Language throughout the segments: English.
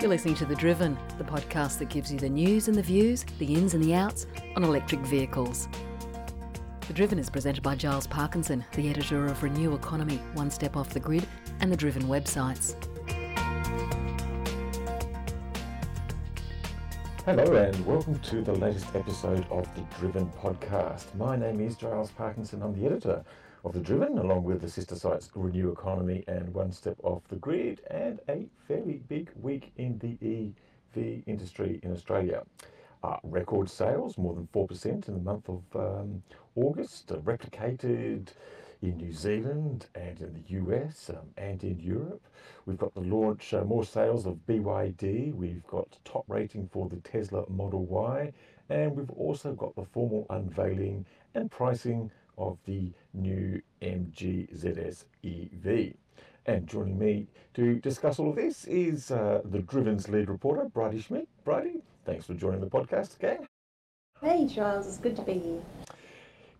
You're listening to The Driven, the podcast that gives you the news and the views, the ins and the outs on electric vehicles. The Driven is presented by Giles Parkinson, the editor of Renew Economy, One Step Off the Grid, and the Driven websites. Hello and welcome to the latest episode of the Driven podcast. My name is Giles Parkinson. I'm the editor of the Driven, along with the sister sites Renew Economy and One Step Off the Grid, and a fairly big week in the EV industry in Australia. Uh, record sales, more than 4% in the month of um, August, uh, replicated in New Zealand and in the US um, and in Europe. We've got the launch, uh, more sales of BYD. We've got top rating for the Tesla Model Y. And we've also got the formal unveiling and pricing of the new MG ZS EV. And joining me to discuss all of this is uh, the Driven's lead reporter, Bridie Schmidt. Bridie, thanks for joining the podcast again. Hey, Charles, it's good to be here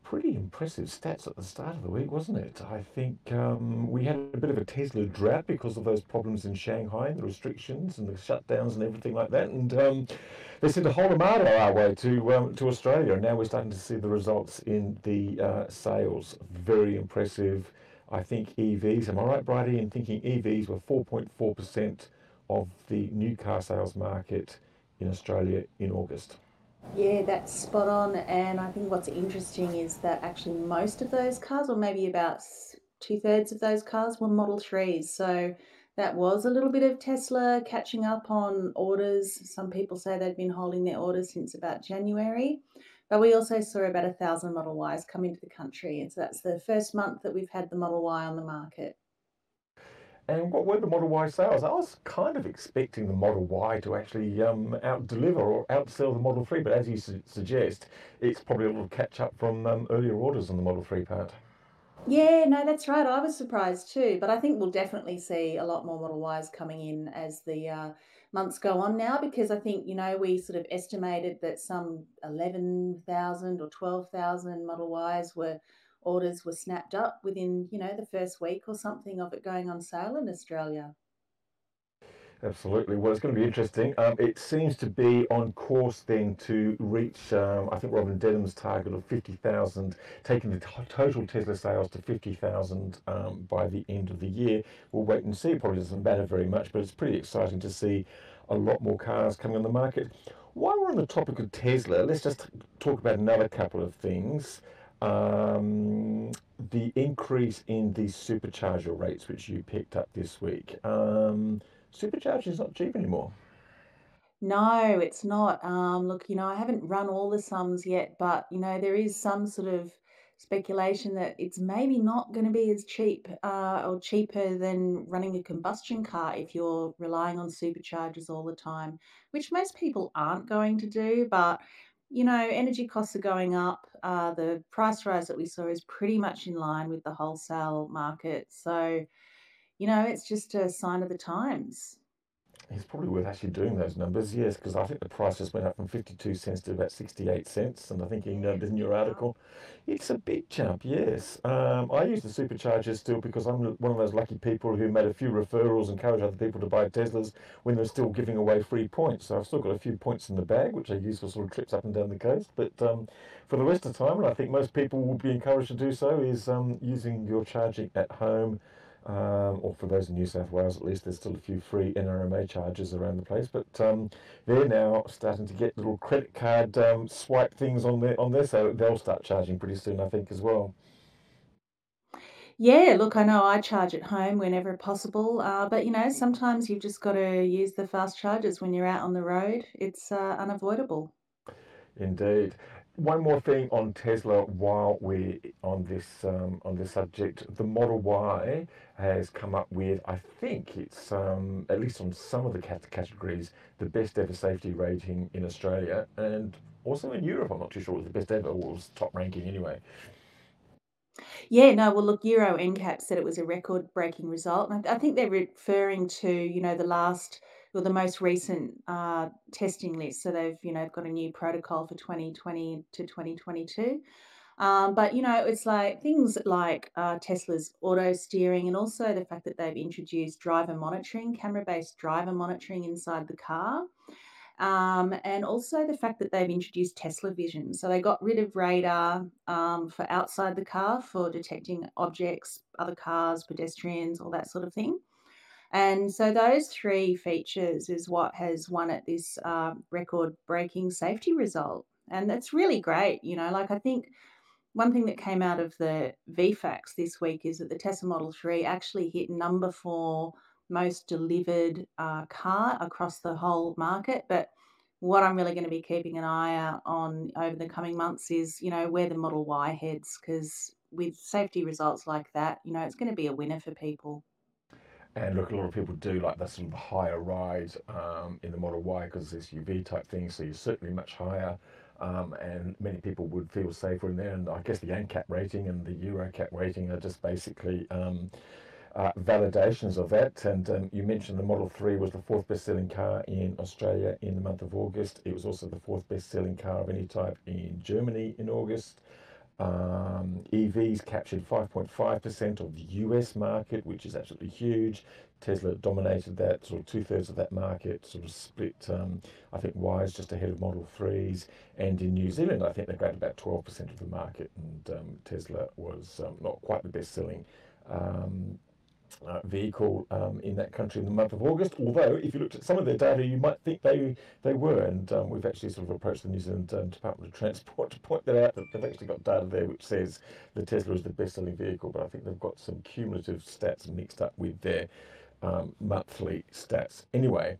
pretty impressive stats at the start of the week, wasn't it? I think um, we had a bit of a Tesla drought because of those problems in Shanghai and the restrictions and the shutdowns and everything like that. And um, they sent a whole armada our way to um, to Australia, and now we're starting to see the results in the uh, sales. Very impressive. I think EVs. Am I right, Bridie, in thinking EVs were 4.4 percent of the new car sales market in Australia in August? Yeah, that's spot on. And I think what's interesting is that actually most of those cars, or maybe about two thirds of those cars, were Model 3s. So that was a little bit of Tesla catching up on orders. Some people say they'd been holding their orders since about January. But we also saw about a thousand Model Ys come into the country. And so that's the first month that we've had the Model Y on the market. And what were the Model Y sales? I was kind of expecting the Model Y to actually um, out deliver or outsell the Model 3, but as you su- suggest, it's probably a little catch up from um, earlier orders on the Model 3 part. Yeah, no, that's right. I was surprised too, but I think we'll definitely see a lot more Model Ys coming in as the uh, months go on now, because I think, you know, we sort of estimated that some 11,000 or 12,000 Model Ys were orders were snapped up within, you know, the first week or something of it going on sale in Australia. Absolutely. Well, it's going to be interesting. Um, it seems to be on course then to reach, um, I think, Robyn Denholm's target of 50,000, taking the t- total Tesla sales to 50,000 um, by the end of the year. We'll wait and see. It probably doesn't matter very much, but it's pretty exciting to see a lot more cars coming on the market. While we're on the topic of Tesla, let's just talk about another couple of things um, the increase in the supercharger rates, which you picked up this week. Um, supercharging is not cheap anymore. No, it's not. Um, look, you know, I haven't run all the sums yet, but you know, there is some sort of speculation that it's maybe not going to be as cheap uh, or cheaper than running a combustion car if you're relying on superchargers all the time, which most people aren't going to do. But you know, energy costs are going up. Uh, the price rise that we saw is pretty much in line with the wholesale market. So, you know, it's just a sign of the times. It's probably worth actually doing those numbers, yes, because I think the price just went up from 52 cents to about 68 cents. And I think in, uh, in your article, it's a big jump, yes. Um, I use the superchargers still because I'm one of those lucky people who made a few referrals, encouraged other people to buy Teslas when they're still giving away free points. So I've still got a few points in the bag, which I use for sort of trips up and down the coast. But um, for the rest of the time, and I think most people will be encouraged to do so, is um, using your charging at home um, or for those in New South Wales at least, there's still a few free NRMA charges around the place. But um, they're now starting to get little credit card um, swipe things on there, on there, so they'll start charging pretty soon, I think, as well. Yeah, look, I know I charge at home whenever possible, uh, but you know, sometimes you've just got to use the fast chargers when you're out on the road. It's uh, unavoidable. Indeed. One more thing on Tesla while we're on this um, on this subject, the Model Y has come up with, I think it's um, at least on some of the categories, the best ever safety rating in Australia and also in Europe. I'm not too sure it was the best ever, or was top ranking anyway. Yeah, no, well, look, Euro NCAP said it was a record-breaking result, and I, I think they're referring to, you know, the last the most recent uh, testing list. So they've, you know, got a new protocol for 2020 to 2022. Um, but you know, it's like things like uh, Tesla's auto steering, and also the fact that they've introduced driver monitoring, camera-based driver monitoring inside the car. Um, and also the fact that they've introduced Tesla Vision. So they got rid of radar um, for outside the car for detecting objects, other cars, pedestrians, all that sort of thing. And so those three features is what has won at this uh, record breaking safety result. And that's really great. You know, like I think one thing that came out of the VFACTS this week is that the Tesla Model 3 actually hit number four most delivered uh, car across the whole market. But what I'm really going to be keeping an eye out on over the coming months is, you know, where the Model Y heads, because with safety results like that, you know, it's going to be a winner for people. And look, a lot of people do like the sort of higher ride um, in the Model Y because it's SUV type thing, so you're certainly much higher. Um, and many people would feel safer in there. And I guess the ANCAP rating and the EuroCap rating are just basically um, uh, validations of that. And um, you mentioned the Model 3 was the fourth best selling car in Australia in the month of August. It was also the fourth best selling car of any type in Germany in August. Um, EVs captured 5.5% of the US market, which is absolutely huge. Tesla dominated that, sort of two thirds of that market, sort of split. Um, I think Ys just ahead of Model 3s. And in New Zealand, I think they grabbed about 12% of the market, and um, Tesla was um, not quite the best selling um, uh, vehicle um, in that country in the month of August. Although, if you looked at some of their data, you might think they they were. And um, we've actually sort of approached the New Zealand um, Department of Transport to point that out. That they've actually got data there which says the Tesla is the best-selling vehicle, but I think they've got some cumulative stats mixed up with their um, monthly stats. Anyway.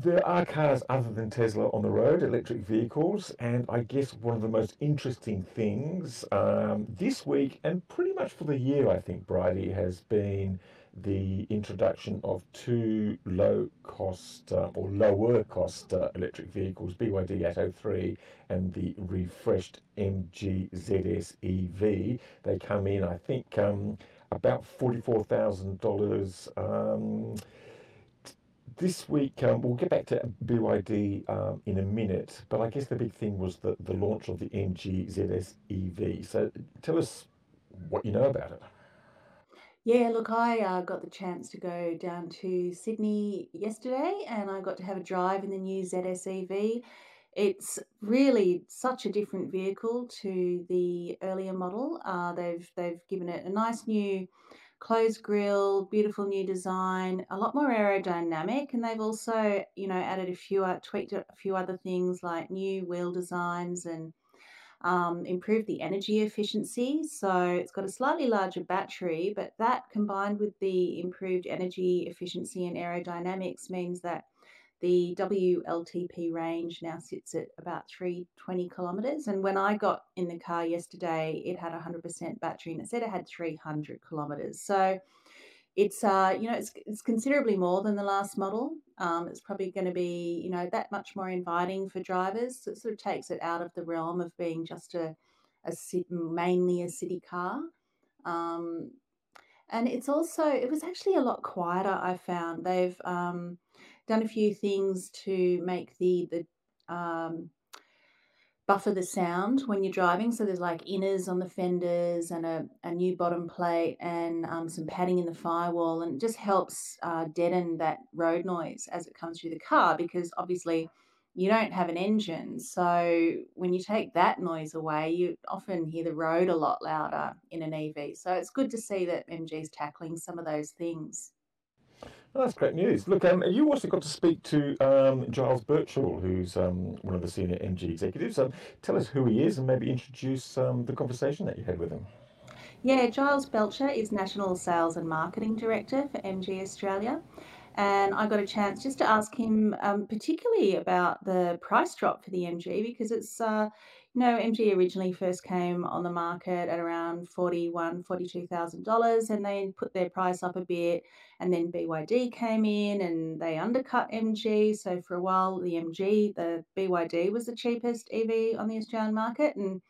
There are cars other than Tesla on the road, electric vehicles, and I guess one of the most interesting things um, this week and pretty much for the year, I think, Bridie, has been the introduction of two low cost uh, or lower cost uh, electric vehicles, BYD Atto 3 and the refreshed MG ZS EV. They come in, I think, um, about $44,000. Um, this week, um, we'll get back to BYD um, in a minute, but I guess the big thing was the, the launch of the MG ZS EV. So tell us what you know about it. Yeah, look, I uh, got the chance to go down to Sydney yesterday and I got to have a drive in the new ZS EV. It's really such a different vehicle to the earlier model. Uh, they've they've given it a nice new closed grille, beautiful new design, a lot more aerodynamic, and they've also, you know, added a few, uh, tweaked a few other things like new wheel designs and um, improved the energy efficiency. So it's got a slightly larger battery, but that combined with the improved energy efficiency and aerodynamics means that the WLTP range now sits at about 320 kilometres. And when I got in the car yesterday, it had 100% battery and it said it had 300 kilometres. So it's uh, you know it's, it's considerably more than the last model. Um, it's probably going to be you know that much more inviting for drivers. So it sort of takes it out of the realm of being just a, a mainly a city car. Um, and it's also it was actually a lot quieter. I found they've um, done a few things to make the the um, buffer the sound when you're driving. So there's like inners on the fenders and a, a new bottom plate and um, some padding in the firewall, and it just helps uh, deaden that road noise as it comes through the car because obviously you don't have an engine. So when you take that noise away, you often hear the road a lot louder in an EV. So it's good to see that MG is tackling some of those things. Well, that's great news. Look, um, you also got to speak to um, Giles Belcher, who's um, one of the senior MG executives. Um, tell us who he is and maybe introduce um, the conversation that you had with him. Yeah, Giles Belcher is National Sales and Marketing Director for MG Australia. And I got a chance just to ask him um, particularly about the price drop for the MG because it's, uh, you know, MG originally first came on the market at around $41,000, $42,000 and they put their price up a bit. And then BYD came in and they undercut MG. So for a while, the MG, the BYD was the cheapest EV on the Australian market. And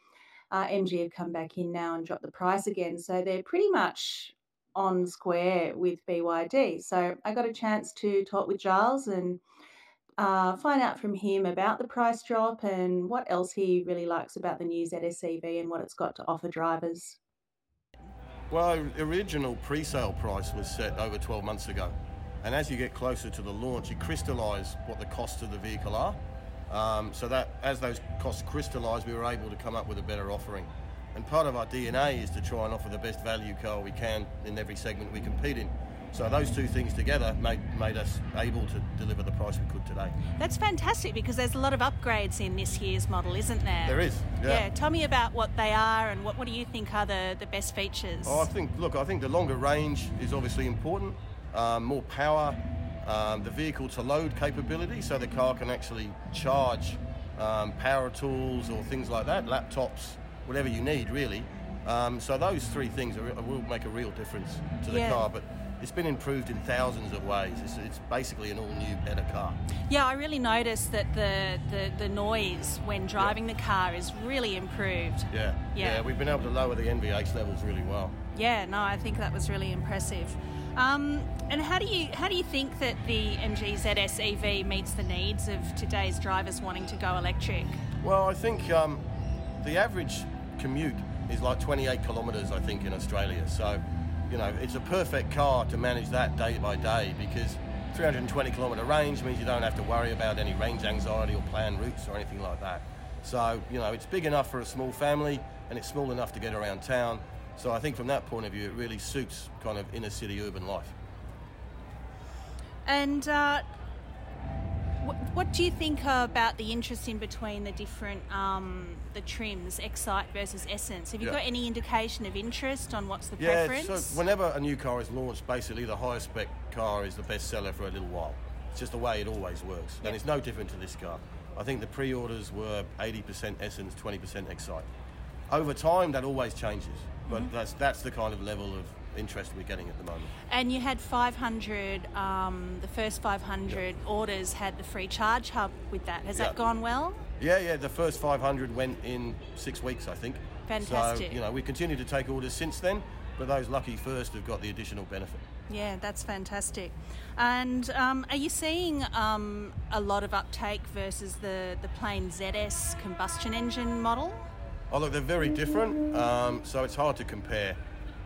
uh, MG have come back in now and dropped the price again. So they're pretty much on square with BYD. So I got a chance to talk with Giles and uh, find out from him about the price drop and what else he really likes about the new ZS EV and what it's got to offer drivers. Well, original pre-sale price was set over 12 months ago. And as you get closer to the launch, you crystallise what the costs of the vehicle are. Um, so that as those costs crystallise, we were able to come up with a better offering. And part of our DNA is to try and offer the best value car we can in every segment we compete in. So those two things together made, made us able to deliver the price we could today. That's fantastic because there's a lot of upgrades in this year's model, isn't there? There is, yeah. Yeah, tell me about what they are and what, what do you think are the, the best features? Oh, I think, look, I think the longer range is obviously important, um, more power, um, the vehicle to load capability so the car can actually charge um, power tools or things like that, laptops, whatever you need really. Um, so those three things are, will make a real difference to the Yeah. car. But it's been improved in thousands of ways. It's, it's basically an all-new, better car. Yeah, I really noticed that the, the, the noise when driving the car is really improved. Yeah. Yeah. we've been able to lower the NVH levels really well. Yeah, no, I think that was really impressive. Um, and how do you how do you think that the MG ZS EV meets the needs of today's drivers wanting to go electric? Well, I think um, the average commute is like 28 kilometres, I think, in Australia. So, you know, it's a perfect car to manage that day by day because 320 kilometre range means you don't have to worry about any range anxiety or planned routes or anything like that. So, you know, it's big enough for a small family and it's small enough to get around town. So I think from that point of view, it really suits kind of inner city urban life. And uh, what, what do you think about the interest in between the different um, the trims, Excite versus Essence? Have you Yeah. got any indication of interest on what's the Yeah, preference? so whenever a new car is launched, basically the highest spec car is the best seller for a little while. It's just the way it always works. And it's no different to this car. I think the pre-orders were 80% Essence, 20% Excite. Over time, that always changes. But Mm-hmm. that's, that's the kind of level of interest we're getting at the moment. And you had 500, um, the first 500 orders had the free charge hub with that. Has that gone well? Yeah, yeah, the first 500 went in six weeks, I think. Fantastic. So, you know, we continue to take orders since then, but those lucky first have got the additional benefit. Yeah, that's fantastic. And um, are you seeing um, a lot of uptake versus the, the plain ZS combustion engine model? Oh, look, they're very different, um, so it's hard to compare.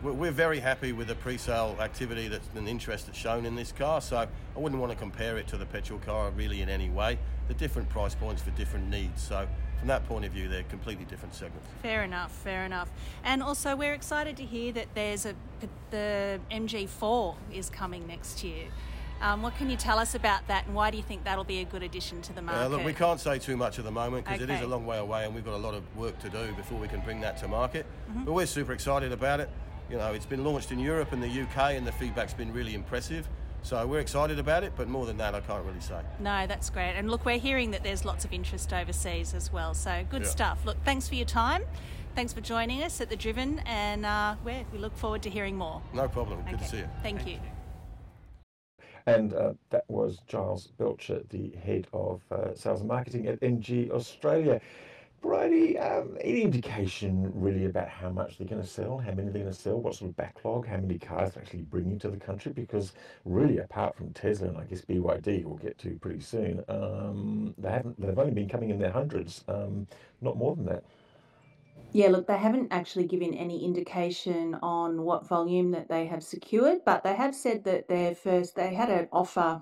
We're, we're very happy with the pre-sale activity that's an interest that's shown in this car, so I wouldn't want to compare it to the petrol car really in any way. They're different price points for different needs, so from that point of view, they're completely different segments. Fair enough, fair enough. And also, we're excited to hear that there's a the MG4 is coming next year. Um, what can you tell us about that, and why do you think that'll be a good addition to the market? Uh, look, we can't say too much at the moment because it is a long way away and we've got a lot of work to do before we can bring that to market. Mm-hmm. But we're super excited about it. You know, it's been launched in Europe and the UK and the feedback's been really impressive. So we're excited about it, but more than that, I can't really say. No, that's great. And look, we're hearing that there's lots of interest overseas as well. So good Yeah. stuff. Look, thanks for your time. Thanks for joining us at the Driven, and uh, we we look forward to hearing more. No problem. Good to see you. Thank you. And uh, that was Giles Belcher, the head of uh, sales and marketing at MG Australia. Bridie, um, any indication really about how much they're going to sell, how many they're going to sell, what sort of backlog, how many cars they're actually bringing to the country? Because really, apart from Tesla and I guess BYD, we'll get to pretty soon, um, they haven't. They've only been coming in their hundreds, um, not more than that. Yeah, look, they haven't actually given any indication on what volume that they have secured, but they have said that their first, they had an offer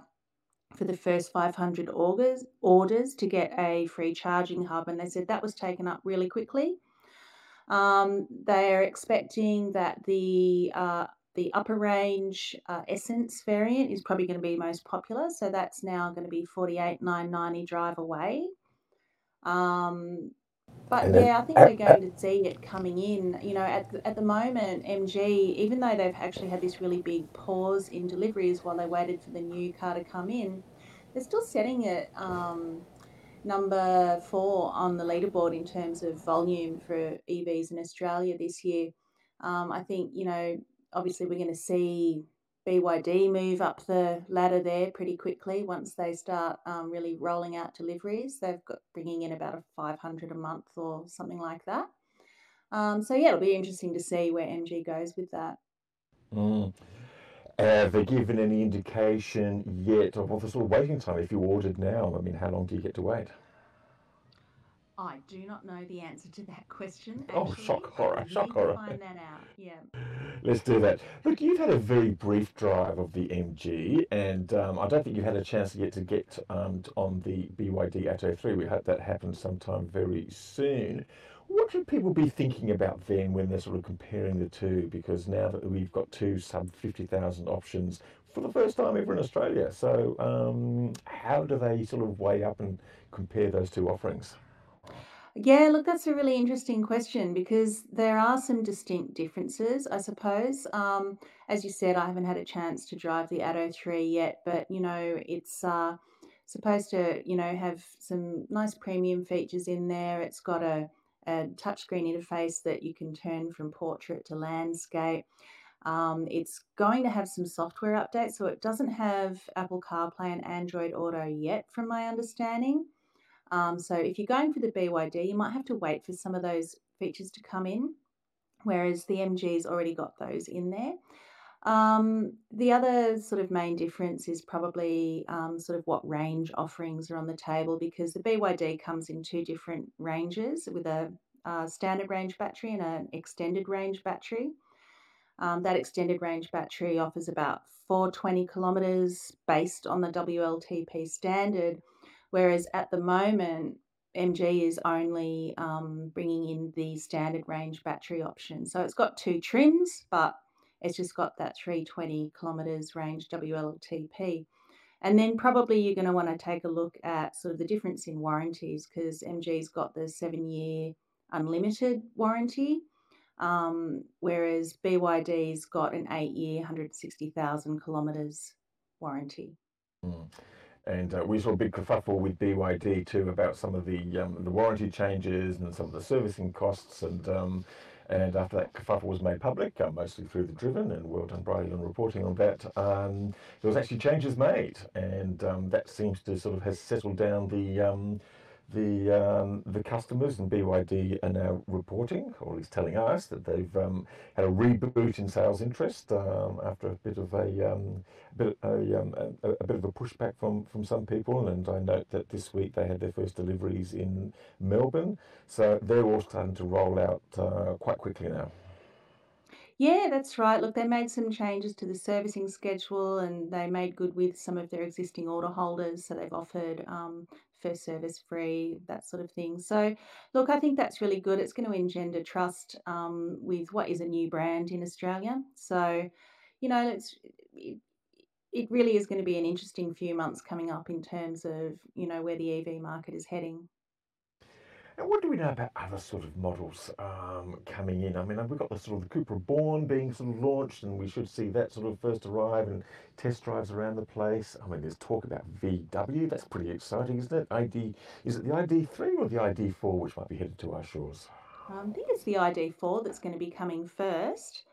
for the first 500 orders, orders to get a free charging hub, and they said that was taken up really quickly. Um, they are expecting that the uh, the upper range uh, Essence variant is probably going to be most popular, so that's now going to be 48,990 drive away. Um, but And then- yeah, I think we're going to see it coming in. You know, at at the moment, MG, even though they've actually had this really big pause in deliveries while they waited for the new car to come in, they're still setting it um, number four on the leaderboard in terms of volume for EVs in Australia this year. Um, I think you know, obviously, we're going to see BYD move up the ladder there pretty quickly once they start um, really rolling out deliveries. They've got bringing in about a 500 a month or something like that. Um, so yeah, it'll be interesting to see where MG goes with that. Mm. have they given any indication yet of what the sort of waiting time if you ordered now? I mean, how long do you get to wait? I do not know the answer to that question. Oh, shock horror, shock horror. Find that out. Yeah. Let's do that. Look, you've had a very brief drive of the MG, and um, I don't think you've had a chance yet to get um, on the BYD Atto 3. We hope that happens sometime very soon. What should people be thinking about then when they're sort of comparing the two? Because now that we've got two sub 50,000 options for the first time ever in Australia, so um, how do they sort of weigh up and compare those two offerings? Yeah, look, that's a really interesting question because there are some distinct differences, I suppose. Um, as you said, I haven't had a chance to drive the Atto 3 yet, but you know, it's uh, supposed to, you know, have some nice premium features in there. It's got a, a touchscreen interface that you can turn from portrait to landscape. Um, it's going to have some software updates, so it doesn't have Apple CarPlay and Android Auto yet, from my understanding. Um, so if you're going for the BYD, you might have to wait for some of those features to come in, whereas the MG's already got those in there. Um, the other sort of main difference is probably um, sort of what range offerings are on the table because the BYD comes in two different ranges with a, a standard range battery and an extended range battery. Um, that extended range battery offers about 420 kilometres based on the WLTP standard Whereas at the moment, MG is only um, bringing in the standard range battery option. So it's got two trims, but it's just got that 320 kilometres range WLTP. And then probably you're going to want to take a look at sort of the difference in warranties because MG's got the seven year unlimited warranty, um, whereas BYD's got an eight year, 160,000 kilometres warranty. Mm. And uh, we saw a big kerfuffle with BYD too about some of the um, the warranty changes and some of the servicing costs. And um, and after that kerfuffle was made public, uh, mostly through the Driven and well done Bridie reporting on that, um, there was actually changes made, and um, that seems to sort of has settled down the um, the um, the customers and BYD are now reporting, or at least telling us, that they've um, had a reboot in sales interest um, after a bit of a, um, a bit a, um, a, a, bit of a pushback from from some people. And I note that this week they had their first deliveries in Melbourne, so they're all starting to roll out uh, quite quickly now. Yeah, that's right. Look, they made some changes to the servicing schedule and they made good with some of their existing order holders. So they've offered um, first service free, that sort of thing. So, look, I think that's really good. It's going to engender trust um, with what is a new brand in Australia. So, you know, it's. It, it really is going to be an interesting few months coming up in terms of you know where the EV market is heading. What do we know about other sort of models um, coming in? I mean, we've got the sort of the Cupra Born being sort of launched, and we should see that sort of first arrive and test drives around the place. I mean, there's talk about VW. That's pretty exciting, isn't it? ID is it the ID3 or the ID4 which might be headed to our shores? Um, I think it's the ID4 that's going to be coming first.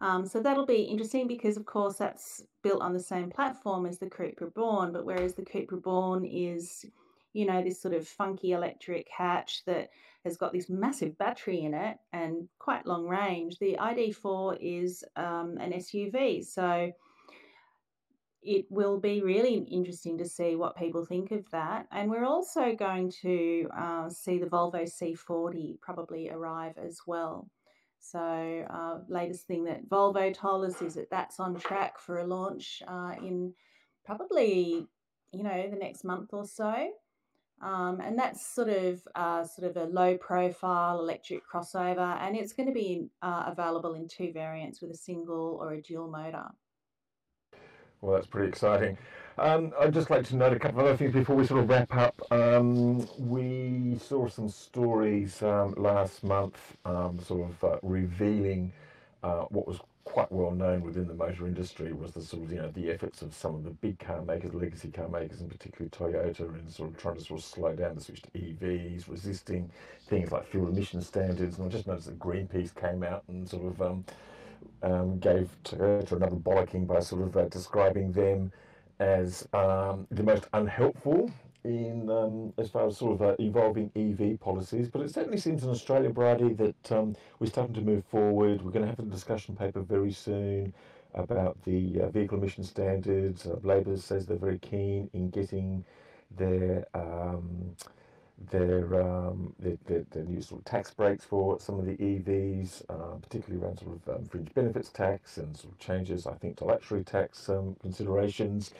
Um, so that'll be interesting because, of course, that's built on the same platform as the Cupra Born, but whereas the Cupra Born is you know, this sort of funky electric hatch that has got this massive battery in it and quite long range. The ID4 is um, an SUV, so it will be really interesting to see what people think of that. And we're also going to uh, see the Volvo C40 probably arrive as well. So, uh, latest thing that Volvo told us is that that's on track for a launch uh, in probably, you know, the next month or so. Um, and that's sort of uh, sort of a low profile electric crossover, and it's going to be uh, available in two variants with a single or a dual motor. Well, that's pretty exciting. Um, I'd just like to note a couple of other things before we sort of wrap up. Um, we saw some stories um, last month, um, sort of uh, revealing uh, what was quite well known within the motor industry was the sort of you know the efforts of some of the big car makers, legacy car makers, and particularly Toyota, in sort of trying to sort of slow down the switch to EVs, resisting things like fuel emission standards. And I just noticed that Greenpeace came out and sort of um, um, gave Toyota another bollocking by sort of uh, describing them as um, the most unhelpful in um, as far as sort of uh, evolving EV policies, but it certainly seems in Australia, Bridie, that um, we're starting to move forward. We're going to have a discussion paper very soon. about the uh, vehicle emission standards. Uh, Labor says they're very keen in getting their um, their, um, their, their, their, new sort of tax breaks for some of the EVs, uh, particularly around sort of um, fringe benefits tax and sort of changes, I think, to luxury tax um, considerations.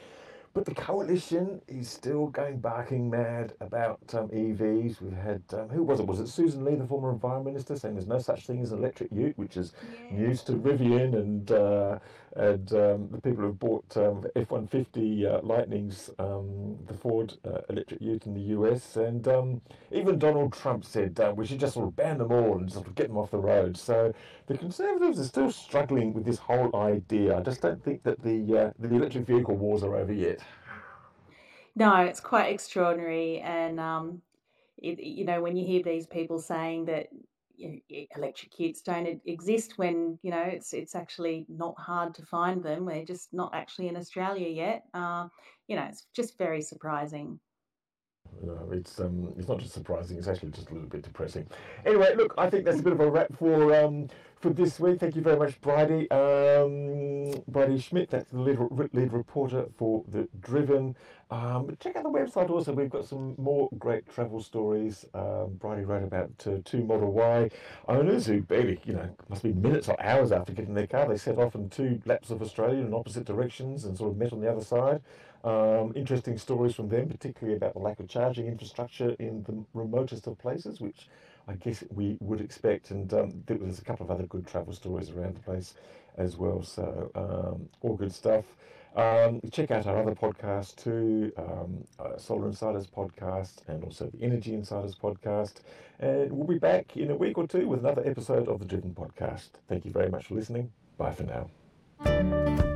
But the coalition is still going barking mad about um, EVs. We've had, um, who was it? Was it Susan Lee, the former Environment Minister, saying there's no such thing as an electric ute, which is yeah. news to Rivian and uh, and um, the people who've bought um, F 150 uh, Lightnings, um, the Ford uh, electric ute in the US. And um, even Donald Trump said uh, we should just sort of ban them all and sort of get them off the road. So the Conservatives are still struggling with this whole idea. I just don't think that the, uh, the electric vehicle wars are over yet. No, it's quite extraordinary. And, um, it, you know, when you hear these people saying that you know, electric don't exist when, you know, it's it's actually not hard to find them. They're just not actually in Australia yet. Uh, you know, it's just very surprising. No, it's um, it's not just surprising. It's actually just a little bit depressing. Anyway, look, I think that's a bit of a wrap for um, for this week. Thank you very much, Bridie. Um, Bridie Schmidt, that's the lead, lead reporter for the Driven. Um, check out the website also. We've got some more great travel stories. Um, Bridie wrote about uh, two Model Y owners who barely, you know, must be minutes or hours after getting their car, they set off in two laps of Australia in opposite directions and sort of met on the other side. Um, interesting stories from them, particularly about the lack of charging infrastructure in the remotest of places, which I guess we would expect. And um, there's a couple of other good travel stories around the place as well. So um, all good stuff. Um, check out our other podcasts too, um, uh, Solar Insiders podcast and also the Energy Insiders podcast. And we'll be back in a week or two with another episode of the Driven podcast. Thank you very much for listening. Bye for now.